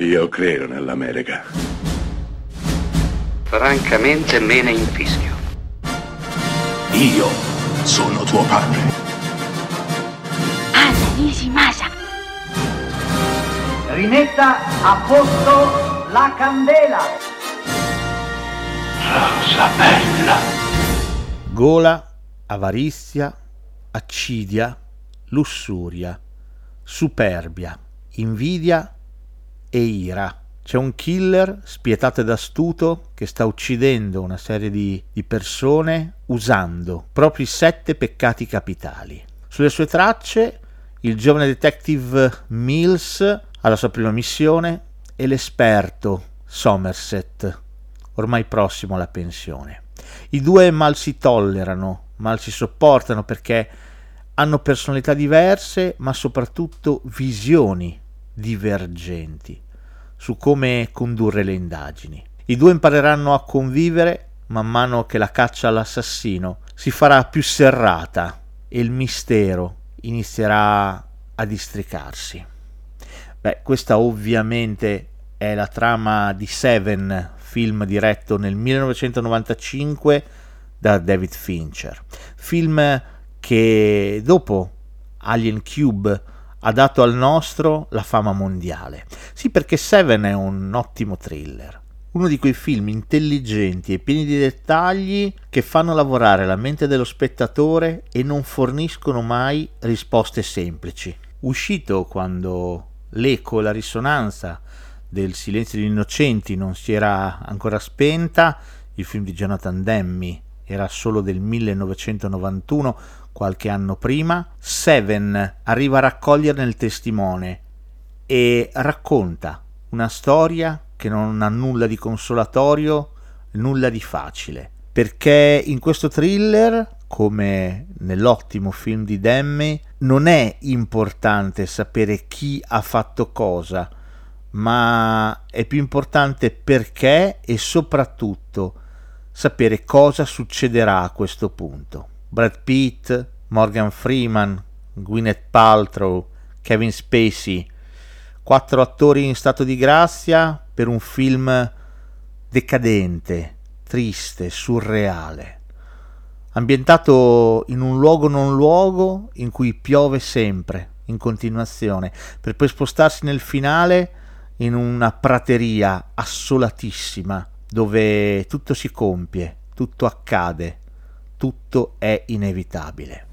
Io credo nell'America. Francamente me ne infischio. Io sono tuo padre. Anna Nishimasa. Rimetta a posto la candela. Rosa bella. Gola, avarizia, accidia, lussuria, superbia, invidia e ira. C'è un killer spietato ed astuto che sta uccidendo una serie di, di persone usando proprio i sette peccati capitali. Sulle sue tracce il giovane detective Mills ha la sua prima missione e l'esperto Somerset, ormai prossimo alla pensione. I due mal si tollerano, mal si sopportano perché hanno personalità diverse, ma soprattutto visioni divergenti su come condurre le indagini. I due impareranno a convivere man mano che la caccia all'assassino si farà più serrata e il mistero inizierà a districarsi. Beh, questa ovviamente è la trama di Seven, film diretto nel 1995 da David Fincher. Film che dopo Alien Cube ha dato al nostro la fama mondiale. Sì, perché Seven è un ottimo thriller, uno di quei film intelligenti e pieni di dettagli che fanno lavorare la mente dello spettatore e non forniscono mai risposte semplici. Uscito quando l'eco e la risonanza del Silenzio degli Innocenti non si era ancora spenta, il film di Jonathan Demme era solo del 1991 qualche anno prima, Seven arriva a raccoglierne il testimone e racconta una storia che non ha nulla di consolatorio, nulla di facile, perché in questo thriller, come nell'ottimo film di Demme, non è importante sapere chi ha fatto cosa, ma è più importante perché e soprattutto sapere cosa succederà a questo punto. Brad Pitt, Morgan Freeman, Gwyneth Paltrow, Kevin Spacey, quattro attori in stato di grazia per un film decadente, triste, surreale, ambientato in un luogo non luogo in cui piove sempre, in continuazione, per poi spostarsi nel finale in una prateria assolatissima dove tutto si compie, tutto accade, tutto è inevitabile.